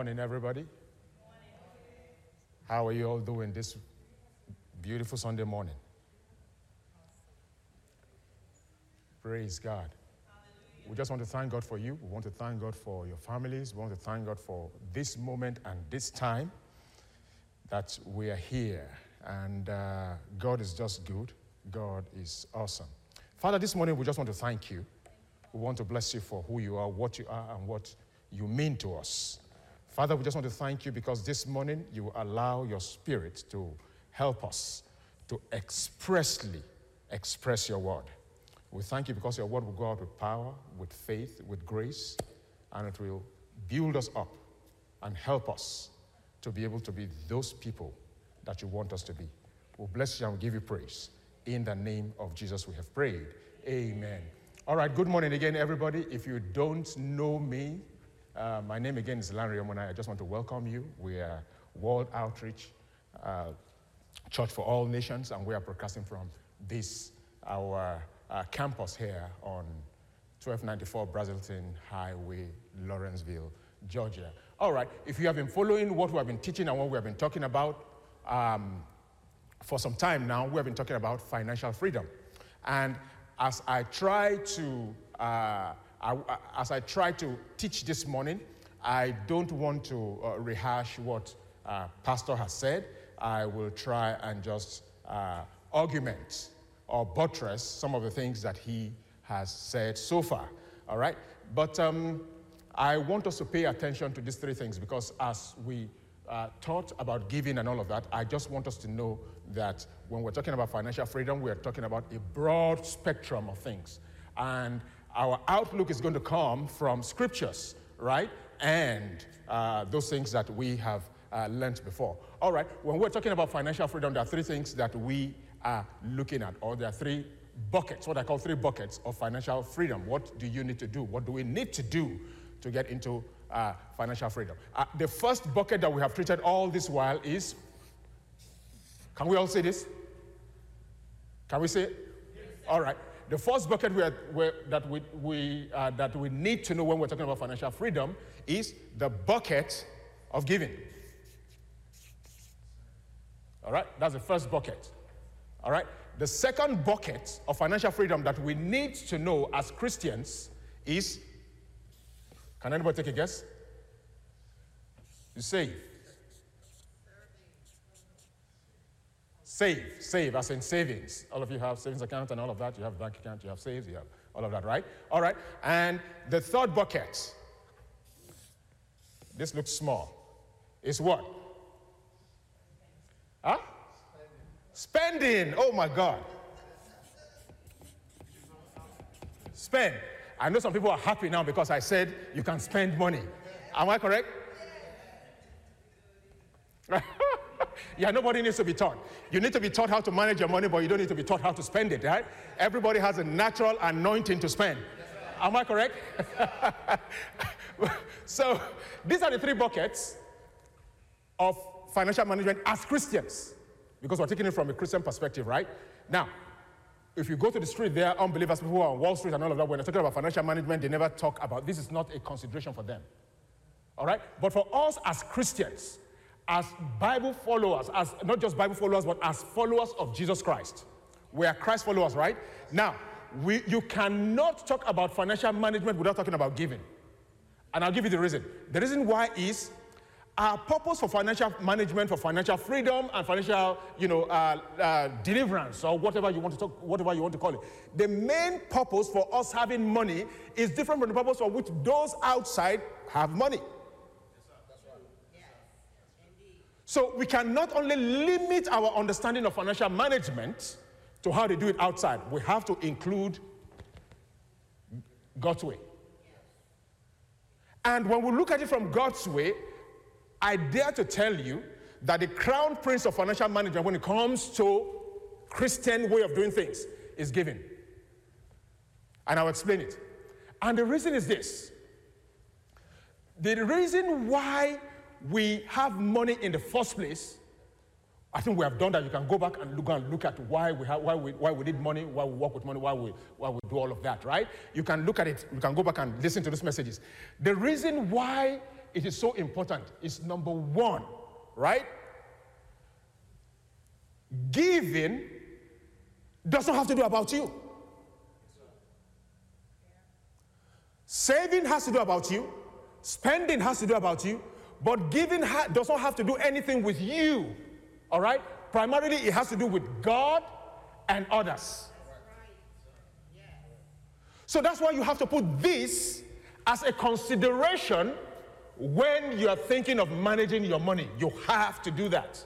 morning, everybody. How are you all doing this beautiful Sunday morning? Praise God. We just want to thank God for you. We want to thank God for your families. We want to thank God for this moment and this time that we are here. And uh, God is just good. God is awesome. Father, this morning we just want to thank you. We want to bless you for who you are, what you are, and what you mean to us. Father, we just want to thank you because this morning you allow your spirit to help us to expressly express your word. We thank you because your word will go out with power, with faith, with grace, and it will build us up and help us to be able to be those people that you want us to be. We'll bless you and we'll give you praise. In the name of Jesus, we have prayed. Amen. All right, good morning again, everybody. If you don't know me, uh, my name again is Larry Omona. I just want to welcome you. We are World Outreach uh, Church for All Nations, and we are broadcasting from this, our uh, campus here on 1294 Braselton Highway, Lawrenceville, Georgia. All right, if you have been following what we have been teaching and what we have been talking about um, for some time now, we have been talking about financial freedom. And as I try to, uh, I, as I try to teach this morning, I don't want to uh, rehash what uh, Pastor has said. I will try and just uh, or buttress some of the things that he has said so far. All right? But um, I want us to pay attention to these three things because as we uh, taught about giving and all of that, I just want us to know that when we're talking about financial freedom, we are talking about a broad spectrum of things. And our outlook is going to come from scriptures, right? And uh, those things that we have uh, learned before. All right, when we're talking about financial freedom, there are three things that we are looking at, or there are three buckets, what I call three buckets of financial freedom. What do you need to do? What do we need to do to get into uh, financial freedom? Uh, the first bucket that we have treated all this while is can we all say this? Can we say it? Yes. All right. The first bucket we are, we, that, we, we, uh, that we need to know when we're talking about financial freedom is the bucket of giving. All right? That's the first bucket. All right? The second bucket of financial freedom that we need to know as Christians is can anybody take a guess? You save. Save, save, as in savings. All of you have savings account and all of that. You have bank account, you have saves, you have all of that, right? All right. And the third bucket, this looks small, is what? Huh? Spending. Oh my God. Spend. I know some people are happy now because I said you can spend money. Am I correct? Yeah, nobody needs to be taught. You need to be taught how to manage your money, but you don't need to be taught how to spend it, right? Everybody has a natural anointing to spend. Am I correct? so, these are the three buckets of financial management as Christians, because we're taking it from a Christian perspective, right? Now, if you go to the street, there are unbelievers, people who are on Wall Street and all of that. When they're talking about financial management, they never talk about this is not a consideration for them. All right? But for us as Christians, as Bible followers, as not just Bible followers, but as followers of Jesus Christ, we are Christ followers, right? Now, we, you cannot talk about financial management without talking about giving. And I'll give you the reason. The reason why is our purpose for financial management, for financial freedom and financial, you know, uh, uh, deliverance or whatever you want to talk, whatever you want to call it. The main purpose for us having money is different from the purpose for which those outside have money. So we can not only limit our understanding of financial management to how they do it outside, we have to include God's way. And when we look at it from God's way, I dare to tell you that the crown prince of financial management, when it comes to Christian way of doing things, is giving. And I'll explain it. And the reason is this the reason why we have money in the first place, I think we have done that. You can go back and look, and look at why we, have, why, we, why we need money, why we work with money, why we, why we do all of that, right? You can look at it, you can go back and listen to those messages. The reason why it is so important is number one, right? Giving doesn't have to do about you. Saving has to do about you. Spending has to do about you. But giving ha- doesn't have to do anything with you. All right? Primarily, it has to do with God and others. So that's why you have to put this as a consideration when you are thinking of managing your money. You have to do that.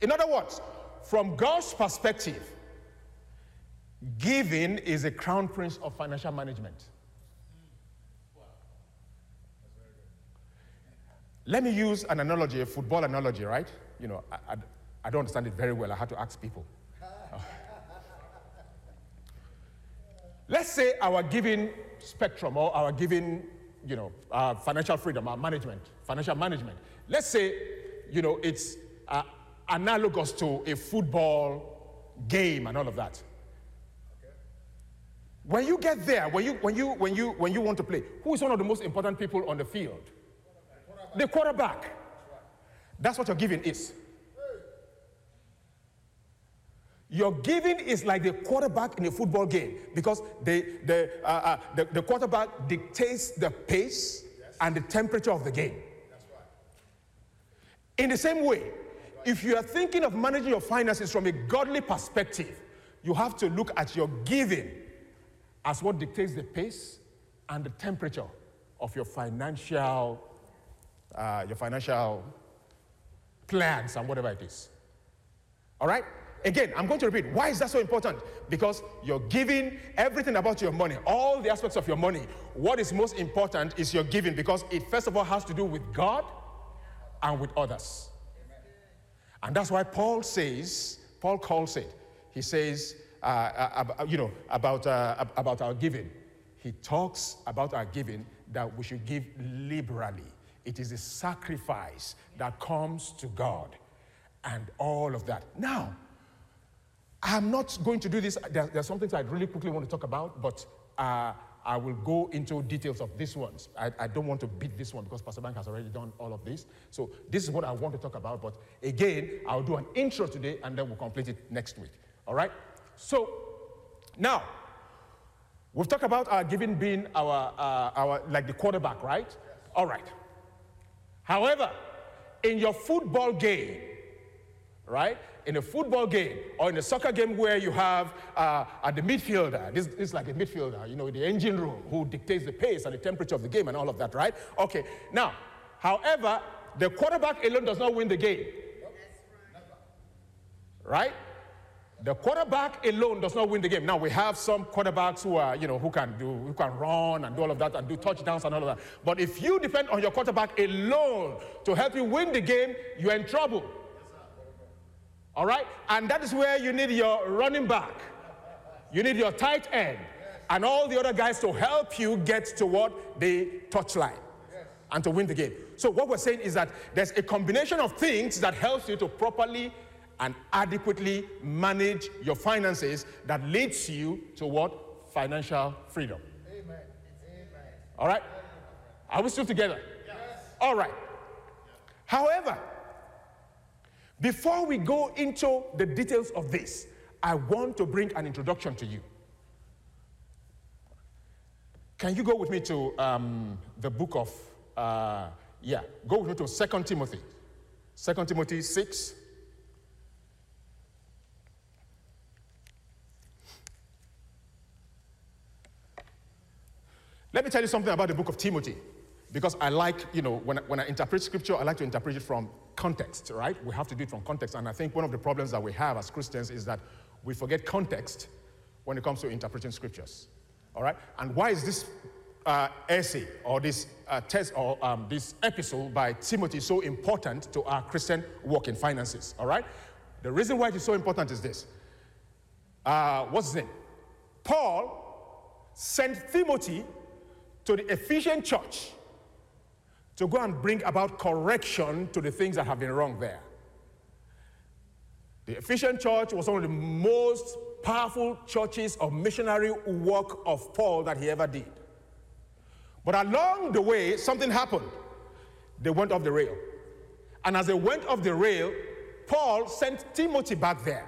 In other words, from God's perspective, giving is a crown prince of financial management. Let me use an analogy, a football analogy, right? You know, I, I, I don't understand it very well. I had to ask people. Let's say our giving spectrum or our giving, you know, uh, financial freedom, our management, financial management. Let's say, you know, it's uh, analogous to a football game and all of that. When you get there, when you, when, you, when, you, when you want to play, who is one of the most important people on the field? The quarterback. That's what your giving is. Your giving is like the quarterback in a football game because the, the, uh, uh, the, the, quarterback dictates the pace yes. and the temperature of the game. Right. In the same way, right. if you are thinking of managing your finances from a godly perspective, you have to look at your giving as what dictates the pace and the temperature of your financial, uh, your financial plans and whatever it is. All right? Again, I'm going to repeat. Why is that so important? Because you're giving everything about your money, all the aspects of your money. What is most important is your giving because it, first of all, has to do with God and with others. And that's why Paul says, Paul calls it, he says, uh, uh, you know, about, uh, about our giving. He talks about our giving that we should give liberally. It is a sacrifice that comes to God and all of that. Now, I'm not going to do this. There, there's some things I really quickly want to talk about, but uh, I will go into details of these ones. I, I, don't want to beat this one because Pastor Bank has already done all of this. So this is what I want to talk about. But again, I'll do an intro today and then we'll complete it next week. All right? So now, we've talked about our giving being our, uh, our like the quarterback, right? All right. However, in your football game, right? in a football game or in a soccer game where you have uh, at the midfielder, this, this is like a midfielder, you know, the engine room who dictates the pace and the temperature of the game and all of that, right? Okay, now, however, the quarterback alone does not win the game. Right? The quarterback alone does not win the game. Now we have some quarterbacks who are, you know, who can do, who can run and do all of that and do touchdowns and all of that. But if you depend on your quarterback alone to help you win the game, you're in trouble. All right? And that is where you need your running back, you need your tight end, and all the other guys to help you get toward the touchline and to win the game. So, what we're saying is that there's a combination of things that helps you to properly and adequately manage your finances that leads you to what? Financial freedom. Amen. All right? Are we still together? Yes. All right. However, before we go into the details of this, I want to bring an introduction to you. Can you go with me to um, the book of, uh, yeah, go with me to 2 Timothy. 2 Timothy 6. Let me tell you something about the book of Timothy because I like, you know, when, when I interpret scripture, I like to interpret it from context, right? We have to do it from context. And I think one of the problems that we have as Christians is that we forget context when it comes to interpreting scriptures, all right? And why is this uh, essay or this uh, test or um, this episode by Timothy so important to our Christian walk in finances, all right? The reason why it is so important is this. Uh, what's his name? Paul sent Timothy to the Ephesian church to go and bring about correction to the things that have been wrong there. The Ephesian church was one of the most powerful churches of missionary work of Paul that he ever did. But along the way, something happened. They went off the rail. And as they went off the rail, Paul sent Timothy back there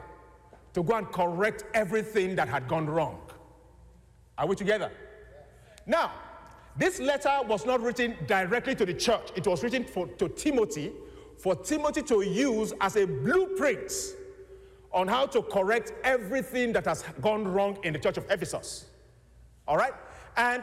to go and correct everything that had gone wrong. Are we together? Now, this letter was not written directly to the church, it was written for, to Timothy for Timothy to use as a blueprint on how to correct everything that has gone wrong in the church of Ephesus. All right? And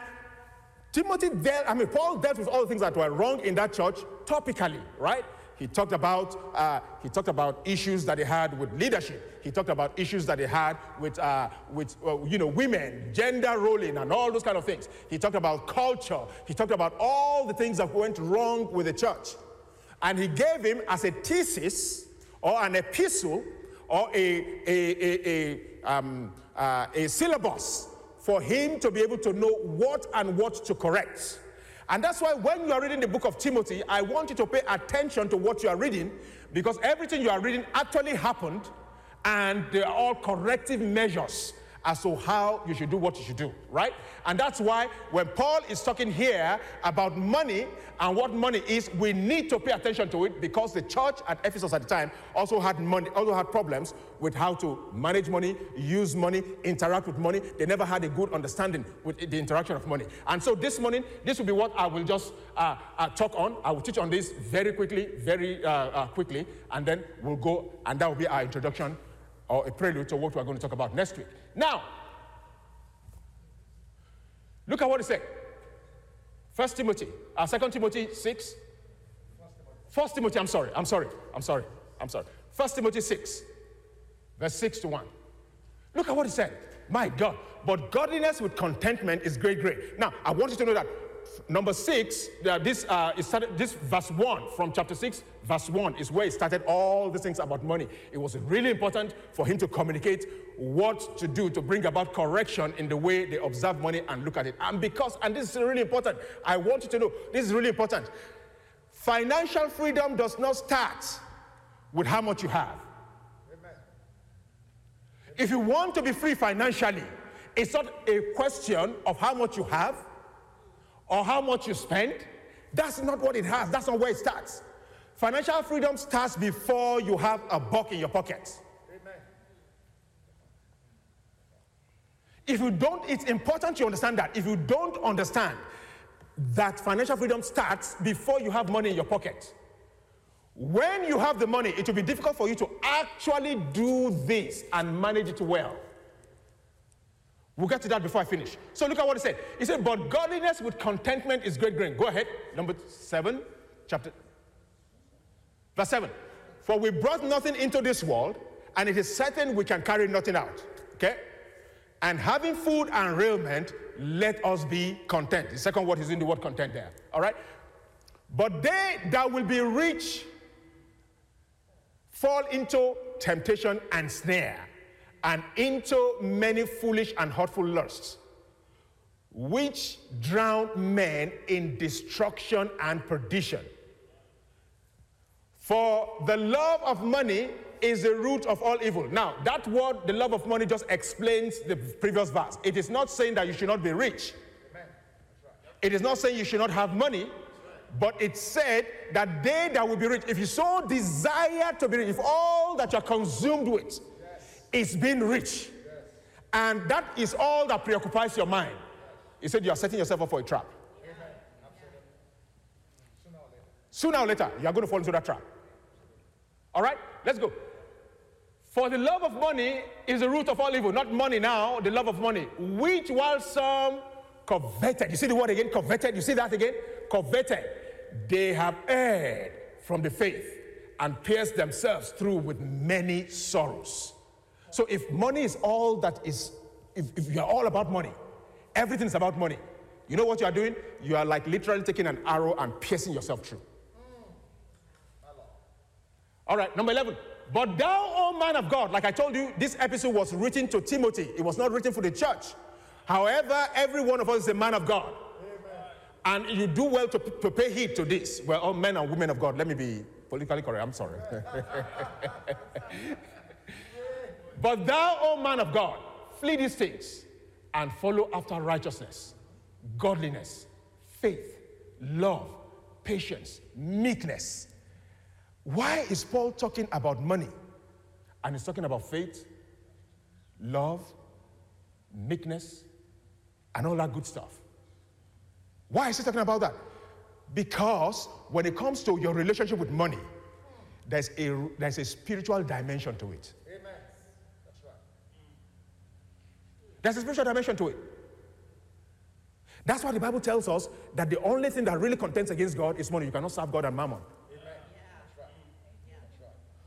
Timothy dealt, I mean, Paul dealt with all the things that were wrong in that church topically, right? He talked about uh, he talked about issues that he had with leadership. He talked about issues that he had with uh, with uh, you know women, gender rolling, and all those kind of things. He talked about culture. He talked about all the things that went wrong with the church, and he gave him as a thesis or an epistle or a a a, a, um, uh, a syllabus for him to be able to know what and what to correct. And that's why when you are reading the book of Timothy, I want you to pay attention to what you are reading because everything you are reading actually happened and they are all corrective measures as to how you should do what you should do, right? And that's why when Paul is talking here about money and what money is, we need to pay attention to it because the church at Ephesus at the time also had money, also had problems with how to manage money, use money, interact with money. They never had a good understanding with the interaction of money. And so this morning, this will be what I will just uh, uh, talk on. I will teach on this very quickly, very uh, uh quickly, and then we'll go, and that will be our introduction or a prelude to what we're going to talk about next week. Now, look at what it said. First Timothy, uh, Second Timothy 6. First Timothy, I'm sorry, I'm sorry, I'm sorry, I'm sorry. First Timothy 6, verse 6 to 1. Look at what he said. My God, but godliness with contentment is great, great. Now, I want you to know that number six, uh, this, uh, started, this verse one from chapter six, verse one is where he started all the things about money. It was really important for him to communicate what to do to bring about correction in the way they observe money and look at it. And because, and this is really important, I want you to know this is really important. Financial freedom does not start with how much you have. Amen. If you want to be free financially, it's not a question of how much you have or how much you spend. That's not what it has. That's not where it starts. Financial freedom starts before you have a buck in your pocket. If you don't, it's important you understand that. If you don't understand that financial freedom starts before you have money in your pocket, when you have the money, it will be difficult for you to actually do this and manage it well. We'll get to that before I finish. So look at what he said. He said, But godliness with contentment is great gain. Go ahead. Number seven, chapter. Verse seven. For we brought nothing into this world, and it is certain we can carry nothing out. Okay? And having food and raiment, let us be content. The second word is in the word content there. All right? But they that will be rich fall into temptation and snare and into many foolish and hurtful lusts, which drown men in destruction and perdition. For the love of money is the root of all evil. Now, that word, the love of money, just explains the previous verse. It is not saying that you should not be rich. It is not saying you should not have money, but it said that they that will be rich, if you so desire to be rich, if all that you're consumed with is being rich. And that is all that preoccupies your mind. He said you are setting yourself up for a trap. Sooner or later, you are going to fall into that trap. All right, let's go. For the love of money is the root of all evil. Not money now, the love of money. Which while some coveted, you see the word again, coveted, you see that again? Coveted. They have erred from the faith and pierced themselves through with many sorrows. So if money is all that is, if, if you're all about money, everything is about money, you know what you are doing? You are like literally taking an arrow and piercing yourself through. All right, number 11. But thou, O man of God, like I told you, this episode was written to Timothy. It was not written for the church. However, every one of us is a man of God. Amen. And you do well to, to pay heed to this. We're all men and women of God. Let me be politically correct. I'm sorry. But thou, O man of God, flee these things and follow after righteousness, godliness, faith, love, patience, meekness. Why is Paul talking about money? And he's talking about faith, love, meekness, and all that good stuff. Why is he talking about that? Because when it comes to your relationship with money, there's a, there's a spiritual dimension to it. Amen. That's right. There's a spiritual dimension to it. That's why the Bible tells us that the only thing that really contends against God is money. You cannot serve God and mammon.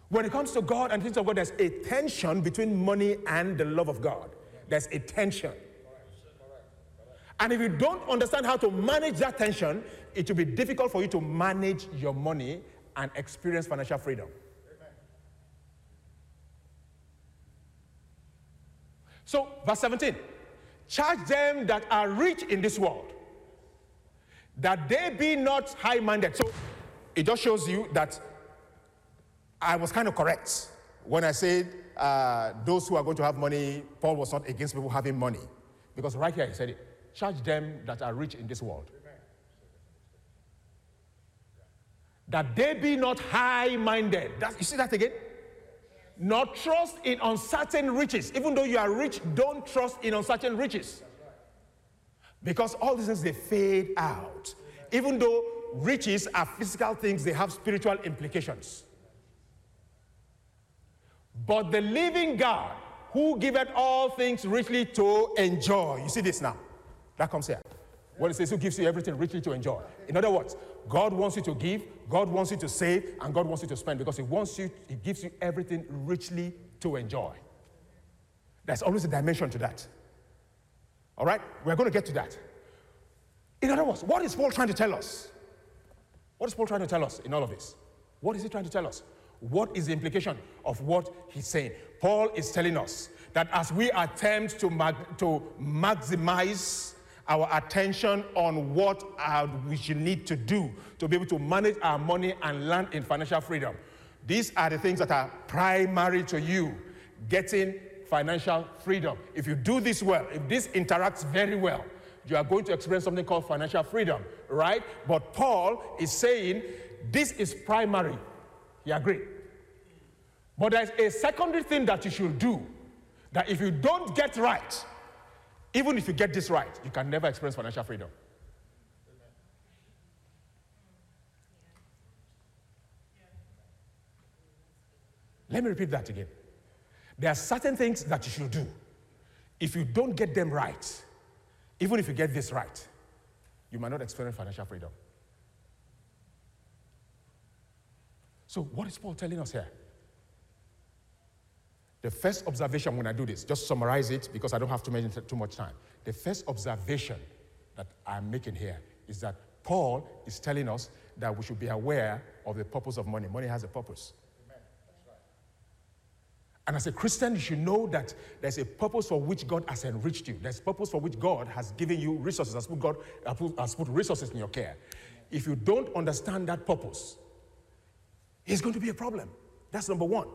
When it comes to God and things of God, there's a tension between money and the love of God. There's a tension. And if you don't understand how to manage that tension, it will be difficult for you to manage your money and experience financial freedom. So, verse 17 charge them that are rich in this world, that they be not high minded. So, it just shows you that I was kind of correct when I said uh, those who are going to have money, Paul was not against people having money. Because right here he said it charge them that are rich in this world. That they be not high minded. You see that again? Not trust in uncertain riches. Even though you are rich, don't trust in uncertain riches. Because all these things they fade out. Even though riches are physical things, they have spiritual implications. But the living God, who giveth all things richly to enjoy. You see this now? That comes here. When it says who gives you everything richly to enjoy. In other words, God wants you to give, God wants you to save, and God wants you to spend because He wants you, He gives you everything richly to enjoy. There's always a dimension to that. All right? We're going to get to that. In other words, what is Paul trying to tell us? What is Paul trying to tell us in all of this? What is he trying to tell us? What is the implication of what he's saying? Paul is telling us that as we attempt to, mag- to maximize our attention on what uh, we should need to do to be able to manage our money and land in financial freedom. These are the things that are primary to you getting financial freedom. If you do this well, if this interacts very well, you are going to experience something called financial freedom, right? But Paul is saying this is primary. He agreed. But there's a secondary thing that you should do that if you don't get right, even if you get this right, you can never experience financial freedom. Let me repeat that again. There are certain things that you should do. If you don't get them right, even if you get this right, you might not experience financial freedom. So, what is Paul telling us here? The first observation when I do this, just summarize it because I don't have to mention too much time. The first observation that I'm making here is that Paul is telling us that we should be aware of the purpose of money. Money has a purpose. Right. And as a Christian, you should know that there's a purpose for which God has enriched you. There's a purpose for which God has given you resources, has put, God, has put resources in your care. If you don't understand that purpose, it's going to be a problem. That's number one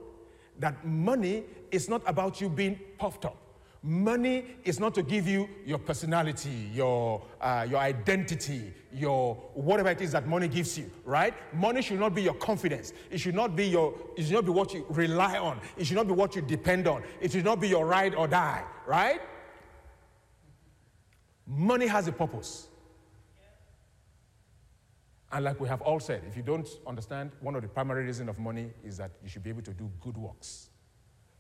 that money is not about you being puffed up. Money is not to give you your personality, your, uh, your identity, your whatever it is that money gives you, right? Money should not be your confidence. It should not be your, it should not be what you rely on. It should not be what you depend on. It should not be your ride or die, right? Money has a purpose. And like we have all said, if you don't understand, one of the primary reasons of money is that you should be able to do good works.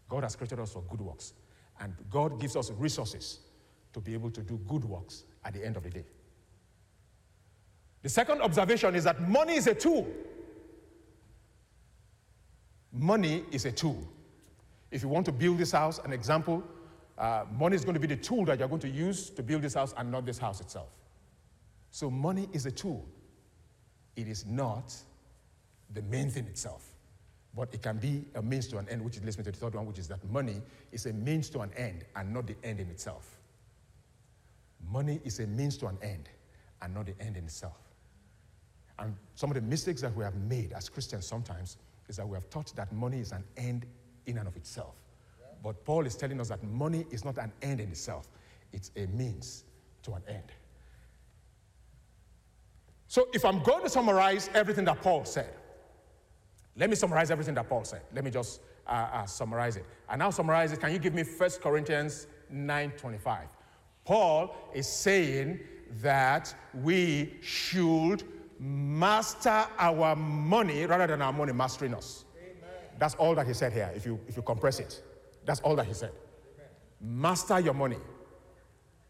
God has created us for good works. And God gives us resources to be able to do good works at the end of the day. The second observation is that money is a tool. Money is a tool. If you want to build this house, an example, uh, money is going to be the tool that you're going to use to build this house and not this house itself. So, money is a tool it is not the main thing itself. But it can be a means to an end, which leads me to the third one, which is that money is a means to an end and not the end in itself. Money is a means to an end and not the end in itself. And some of the mistakes that we have made as Christians sometimes is that we have thought that money is an end in and of itself. But Paul is telling us that money is not an end in itself, it's a means to an end. So, if I'm going to summarize everything that Paul said, let me summarize everything that Paul said. Let me just uh, uh, summarize it. And now summarize it. Can you give me 1 Corinthians 9:25? Paul is saying that we should master our money rather than our money mastering us. Amen. That's all that he said here, if you, if you compress it. That's all that he said. Amen. Master your money,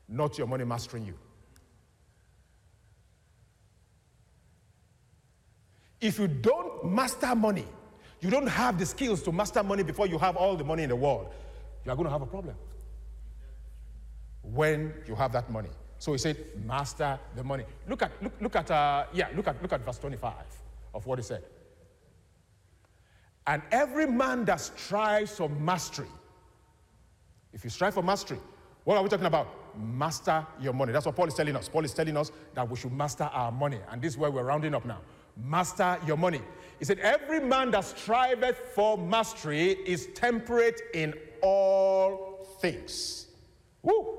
not your money mastering you. If you don't master money, you don't have the skills to master money before you have all the money in the world, you are going to have a problem when you have that money. So he said, master the money. Look at, look, look at, uh, yeah, look at, look at verse 25 of what he said. And every man that strives for mastery, if you strive for mastery, what are we talking about? Master your money. That's what Paul is telling us. Paul is telling us that we should master our money. And this is where we're rounding up now. Master your money. He said, Every man that striveth for mastery is temperate in all things. Woo!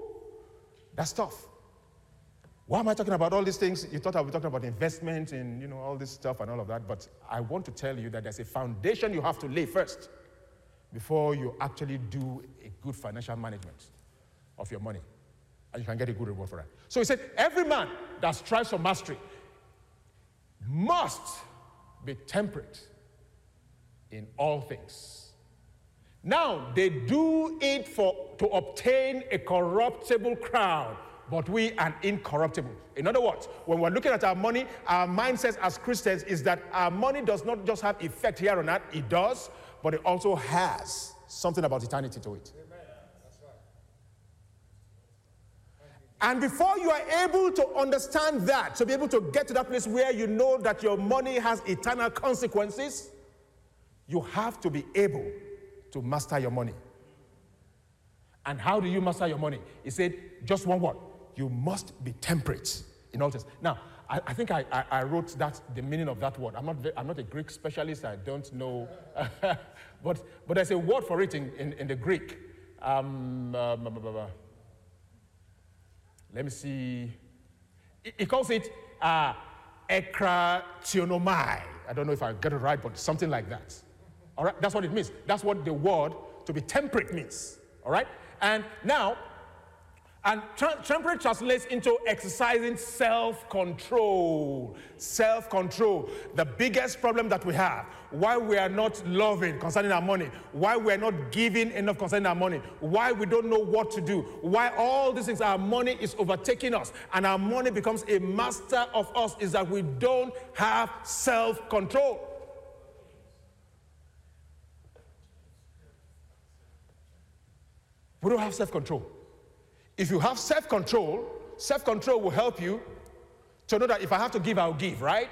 That's tough. Why am I talking about all these things? You thought I would be talking about investment and you know all this stuff and all of that, but I want to tell you that there's a foundation you have to lay first before you actually do a good financial management of your money. And you can get a good reward for that. So he said, every man that strives for mastery must be temperate in all things. Now they do it for to obtain a corruptible crown but we are incorruptible. In other words, when we're looking at our money, our mindset as Christians is that our money does not just have effect here on earth, it does, but it also has something about eternity to it. And before you are able to understand that, to be able to get to that place where you know that your money has eternal consequences, you have to be able to master your money. And how do you master your money? He said, just one word you must be temperate in all things. Now, I, I think I, I, I, wrote that the meaning of that word. I'm not, I'm not a Greek specialist. I don't know, but but there's a word for it in, in, in the Greek. Um, uh, let me see. He calls it uh, ekrationomai. I don't know if I get it right, but something like that. All right, that's what it means. That's what the word to be temperate means. All right, and now and temperate translates into exercising self control. Self control. The biggest problem that we have, why we are not loving concerning our money, why we are not giving enough concerning our money, why we don't know what to do, why all these things, our money is overtaking us and our money becomes a master of us, is that we don't have self control. We don't have self control. If you have self control, self control will help you to know that if I have to give, I'll give, right?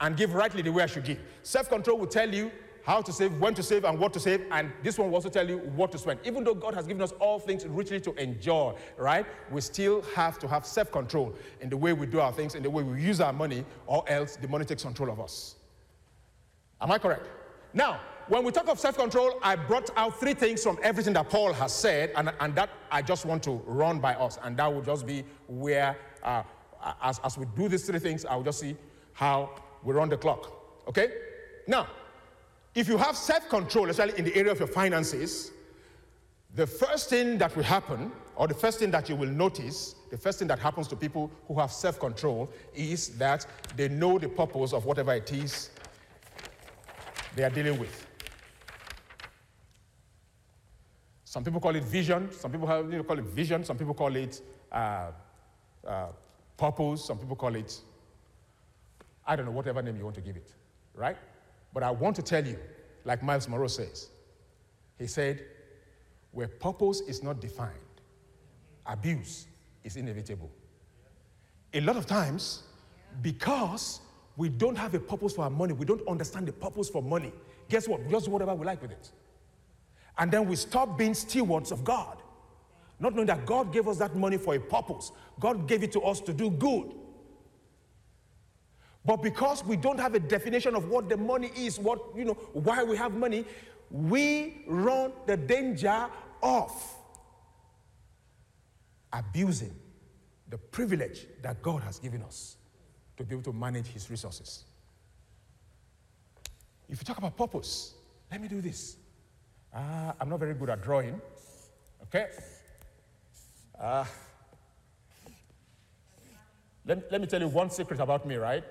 And give rightly the way I should give. Self control will tell you how to save, when to save, and what to save. And this one will also tell you what to spend. Even though God has given us all things richly to enjoy, right? We still have to have self control in the way we do our things, in the way we use our money, or else the money takes control of us. Am I correct? Now, when we talk of self control, I brought out three things from everything that Paul has said, and, and that I just want to run by us. And that will just be where, uh, as, as we do these three things, I will just see how we run the clock. Okay? Now, if you have self control, especially in the area of your finances, the first thing that will happen, or the first thing that you will notice, the first thing that happens to people who have self control is that they know the purpose of whatever it is they are dealing with. Some people call it vision. Some people have, you know, call it vision. Some people call it uh, uh, purpose. Some people call it, I don't know, whatever name you want to give it, right? But I want to tell you, like Miles Munroe says, he said, where purpose is not defined, abuse is inevitable. A lot of times, because we don't have a purpose for our money, we don't understand the purpose for money, guess what? We just do whatever we like with it. And then we stop being stewards of God. Not knowing that God gave us that money for a purpose, God gave it to us to do good. But because we don't have a definition of what the money is, what, you know, why we have money, we run the danger of abusing the privilege that God has given us. to be able to manage his resources. If you talk about purpose, let me do this. Uh, I'm not very good at drawing. Okay? Uh, let, let me tell you one secret about me, right?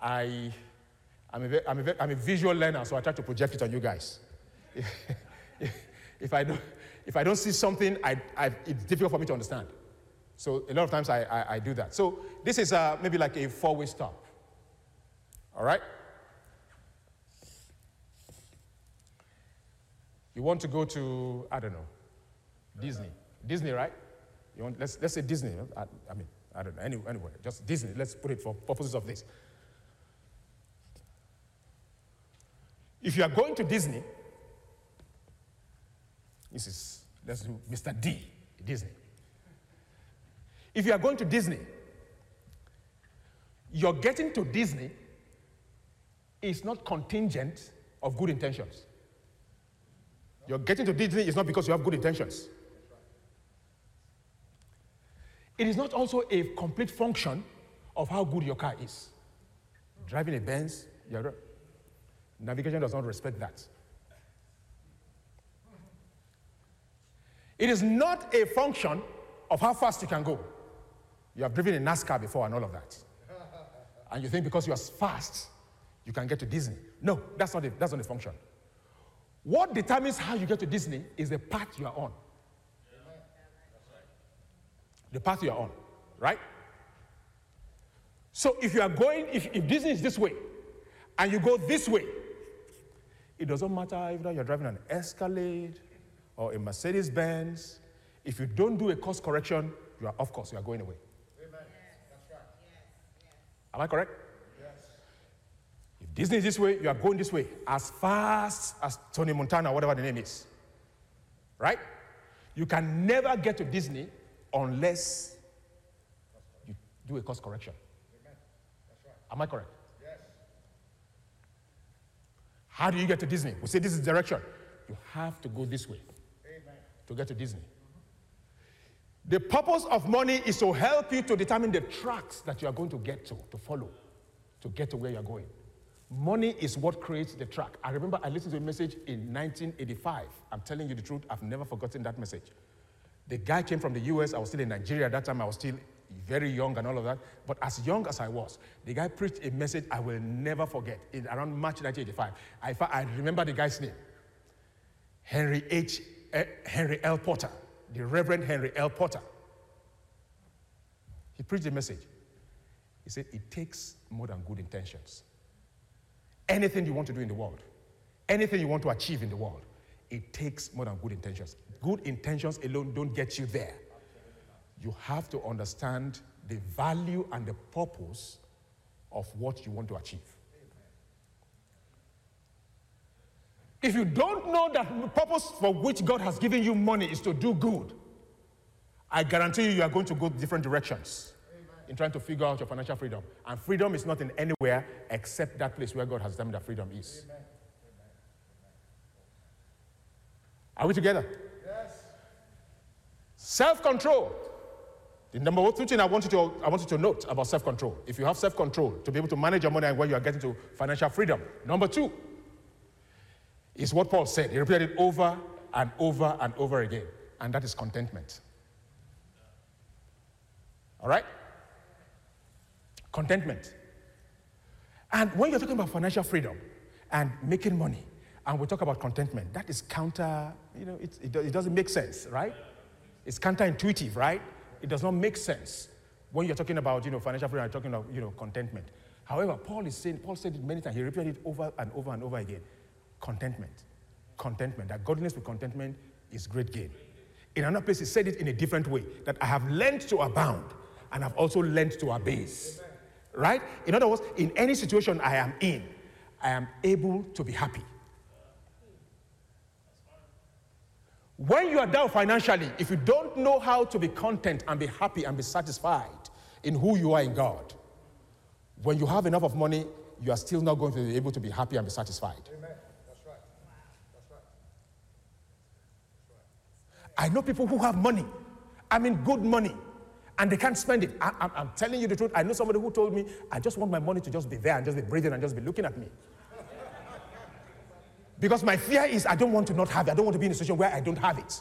I, I'm a, I'm, a, I'm a visual learner, so I try to project it on you guys. if, I don't, if I don't see something, I, I, it's difficult for me to understand. So a lot of times I, I, I do that. So this is uh, maybe like a four-way stop. All right? You want to go to, I don't know, Disney. Disney, right? You want, let's, let's say Disney. I, I mean, I don't know, any, anyway, just Disney. Let's put it for purposes of this. If you are going to Disney, this is, let's do Mr. D, Disney. If you are going to Disney, you're getting to Disney is not contingent of good intentions. You're getting to Disney is not because you have good intentions. It is not also a complete function of how good your car is. Driving a Benz, navigation does not respect that. It is not a function of how fast you can go. You have driven a NASCAR before and all of that. And you think because you're fast, you can get to Disney. No, that's not, the, that's not the function. What determines how you get to Disney is the path you are on. The path you are on, right? So if you are going, if, if Disney is this way, and you go this way, it doesn't matter if you're driving an Escalade or a Mercedes Benz. If you don't do a course correction, you are, of course, you are going away. Amen. That's right. Am I correct? Disney is this way, you are going this way as fast as Tony Montana, whatever the name is. Right? You can never get to Disney unless you do a course correction. Right. Am I correct? Yes. How do you get to Disney? We say this is direction. You have to go this way Amen. to get to Disney. Mm-hmm. The purpose of money is to help you to determine the tracks that you are going to get to, to follow, to get to where you're going. Money is what creates the track. I remember I listened to a message in 1985. I'm telling you the truth, I've never forgotten that message. The guy came from the US. I was still in Nigeria at that time. I was still very young and all of that. But as young as I was, the guy preached a message I will never forget in around March 1985. I, I remember the guy's name Henry H. Eh, Henry L. Porter, the Reverend Henry L. Porter. He preached a message. He said, It takes more than good intentions anything you want to do in the world, anything you want to achieve in the world, it takes more than good intentions. Good intentions alone don't get you there. You have to understand the value and the purpose of what you want to achieve. If you don't know that the purpose for which God has given you money is to do good, I guarantee you, you are going to go different directions in trying to figure out your financial freedom. And freedom is not in anywhere except that place where God has determined that freedom is. Amen. Are we together? Yes. Self control. The number one thing I want, you to, I want you to note about self control. If you have self control to be able to manage your money and where you are getting to financial freedom. Number two is what Paul said. He repeated it over and over and over again, and that is contentment. All right? Contentment. And when you're talking about financial freedom and making money, and we talk about contentment, that is counter, you know, it, it, it doesn't make sense, right? It's counterintuitive, right? It does not make sense when you're talking about, you know, financial freedom, you're talking about, you know, contentment. However, Paul is saying, Paul said it many times, he repeated it over and over and over again. Contentment. Contentment. That godliness with contentment is great gain. In another place, he said it in a different way that I have learned to abound and I've also learned to abase. Right? In other words, in any situation I am in, I am able to be happy. When you are down financially, if you don't know how to be content and be happy and be satisfied in who you are in God, when you have enough of money, you are still not going to be able to be happy and be satisfied. Amen. That's right. That's right. That's right. I know people who have money, I mean good money, and they can't spend it. I, am telling you the truth. I know somebody who told me, I just want my money to just be there and just be breathing and just be looking at me. because my fear is I don't want to not have it. I don't want to be in a situation where I don't have it.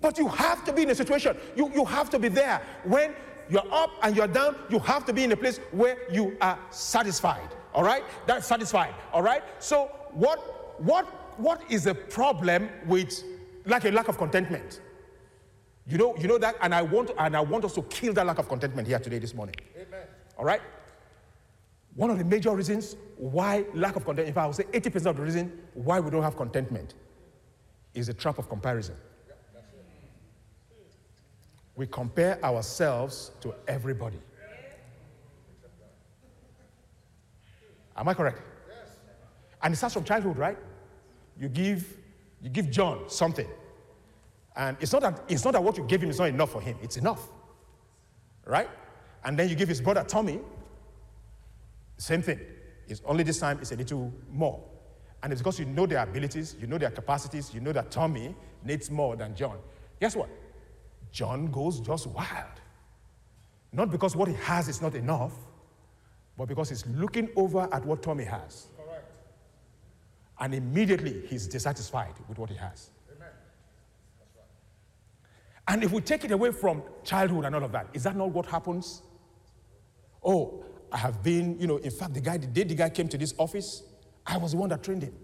But you have to be in a situation, you, you have to be there. When you're up and you're down, you have to be in a place where you are satisfied. All right? That's satisfied. All right? So, what, what what is the problem with like a lack of contentment? You know, you know that, and I want and I want us to kill that lack of contentment here today, this morning. Amen. All right? One of the major reasons why lack of contentment, if I would say 80% of the reason why we don't have contentment is a trap of comparison. We compare ourselves to everybody. Am I correct? Yes. And it starts from childhood, right? You give, you give John something. And it's not, that, it's not that what you gave him is not enough for him, it's enough. Right? And then you give his brother Tommy, same thing. It's only this time it's a little more. And it's because you know their abilities, you know their capacities, you know that Tommy needs more than John. Guess what? John goes just wild. Not because what he has is not enough, but because he's looking over at what Tommy has and immediately he's dissatisfied with what he has. And if we take it away from childhood and all of that, is that not what happens? Oh, I have been, you know, in fact, the guy, the day the guy came to this office, I was the one that trained him.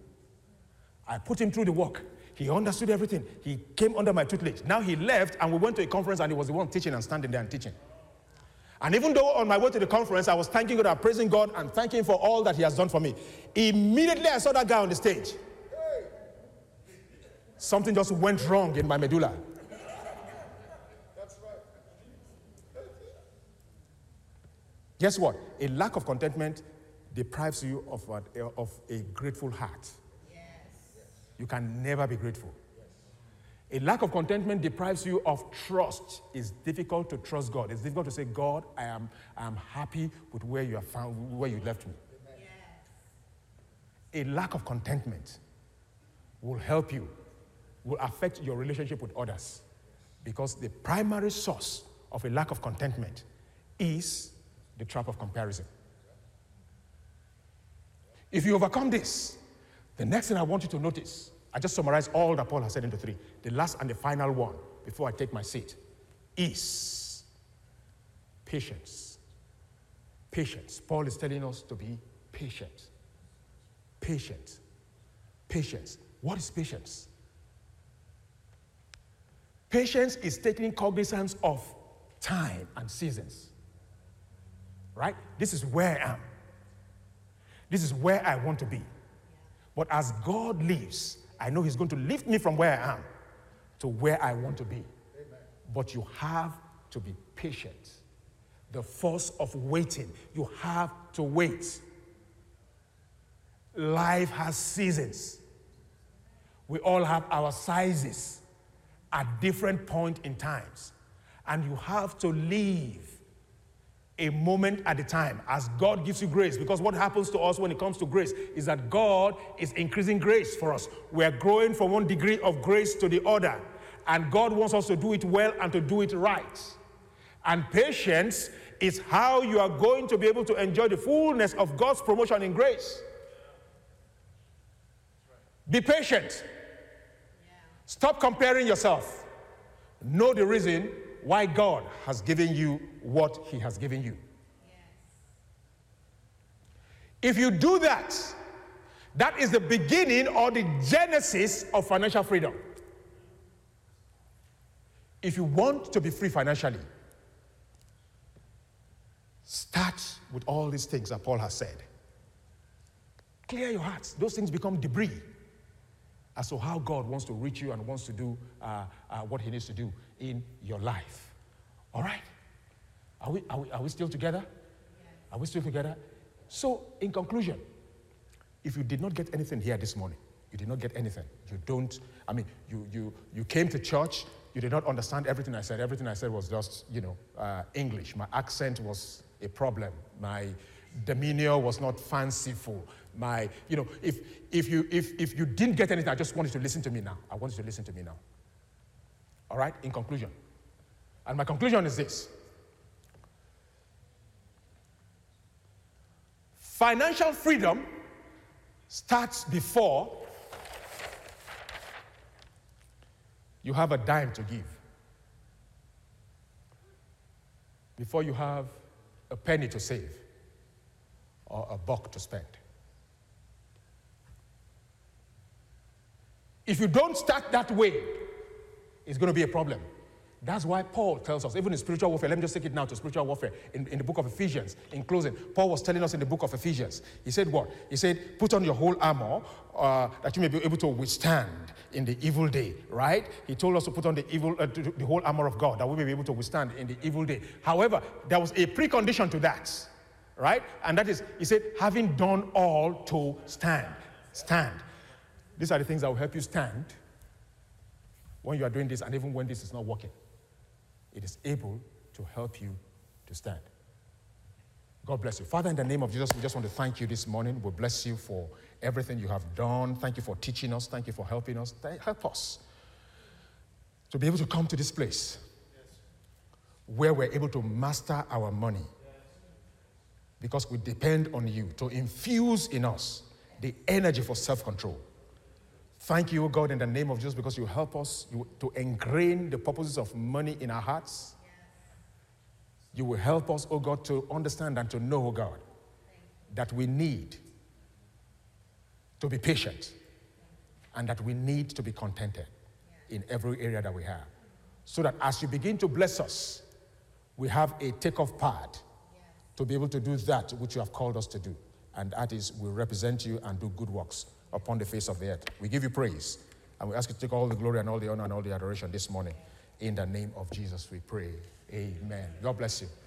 I put him through the work. He understood everything. He came under my tutelage. Now he left and we went to a conference and he was the one teaching and standing there and teaching. And even though on my way to the conference, I was thanking God, and praising God, and thanking Him for all that He has done for me, immediately I saw that guy on the stage. Something just went wrong in my medulla. That's right. Guess what? A lack of contentment deprives you of a, of a grateful heart. Yes. You can never be grateful. A lack of contentment deprives you of trust. It's difficult to trust God. It's difficult to say, God, I am, I am happy with where you have found, where you left me. Yes. A lack of contentment will help you, will affect your relationship with others. Because the primary source of a lack of contentment is the trap of comparison. If you overcome this, the next thing I want you to notice I just summarize all that Paul has said into three. The last and the final one, before I take my seat, is patience. Patience. Paul is telling us to be patient. Patient. Patience. What is patience? Patience is taking cognizance of time and seasons. Right? This is where I am. This is where I want to be. But as God lives, I know He's going to lift me from where I am to where I want to be. Amen. But you have to be patient. The force of waiting, you have to wait. Life has seasons. We all have our sizes at different point in times. And you have to leave a moment at a time as God gives you grace. Because what happens to us when it comes to grace is that God is increasing grace for us. We are growing from one degree of grace to the other. And God wants us to do it well and to do it right. And patience is how you are going to be able to enjoy the fullness of God's promotion in grace. Be patient. Stop comparing yourself. Know the reason why God has given you what He has given you. If you do that, that is the beginning or the genesis of financial freedom. If you want to be free financially, start with all these things that Paul has said. Clear your hearts. Those things become debris as to how God wants to reach you and wants to do uh, uh, what He needs to do in your life. All right? Are we, are we, are we still together? Are we still together? So, in conclusion, if you did not get anything here this morning, you did not get anything. You don't, I mean, you, you, you came to church, you did not understand everything I said. Everything I said was just, you know, uh, English. My accent was a problem. My, demeanor was not fanciful. My, you know, if, if, you, if, if you didn't get anything, I just want you to listen to me now. I want you to listen to me now. All right, in conclusion. And my conclusion is this financial freedom starts before you have a dime to give, before you have a penny to save or a buck to spend. If you don't start that way, it's going to be a problem. That's why Paul tells us, even in spiritual warfare, let me just take it now to spiritual warfare. In, in the book of Ephesians, in closing, Paul was telling us in the book of Ephesians, he said, What? He said, Put on your whole armor uh, that you may be able to withstand in the evil day, right? He told us to put on the, evil, uh, the whole armor of God that we may be able to withstand in the evil day. However, there was a precondition to that, right? And that is, he said, having done all to stand. Stand. These are the things that will help you stand when you are doing this and even when this is not working it is able to help you to stand. God bless you. Father, in the name of Jesus, we just want to thank you this morning. We bless you for everything you have done. Thank you for teaching us. Thank you for helping us. Help us to be able to come to this place where we're able to master our money because we depend on you to infuse in us the energy for self control. Thank you, God, in the name of Jesus, because you help us to ingrain the purposes of money in our hearts. You will help us, oh God, to understand and to know, oh God, that we need to be patient and that we need to be contented in every area that we have. So that as you begin to bless us, we have a takeoff pad to be able to do that which you have called us to do. And that is, we represent you and do good works upon the face of the earth. We give you praise and we ask you to take all the glory and all the honor and all the adoration this morning. In the name of Jesus, we pray. Amen. God bless you.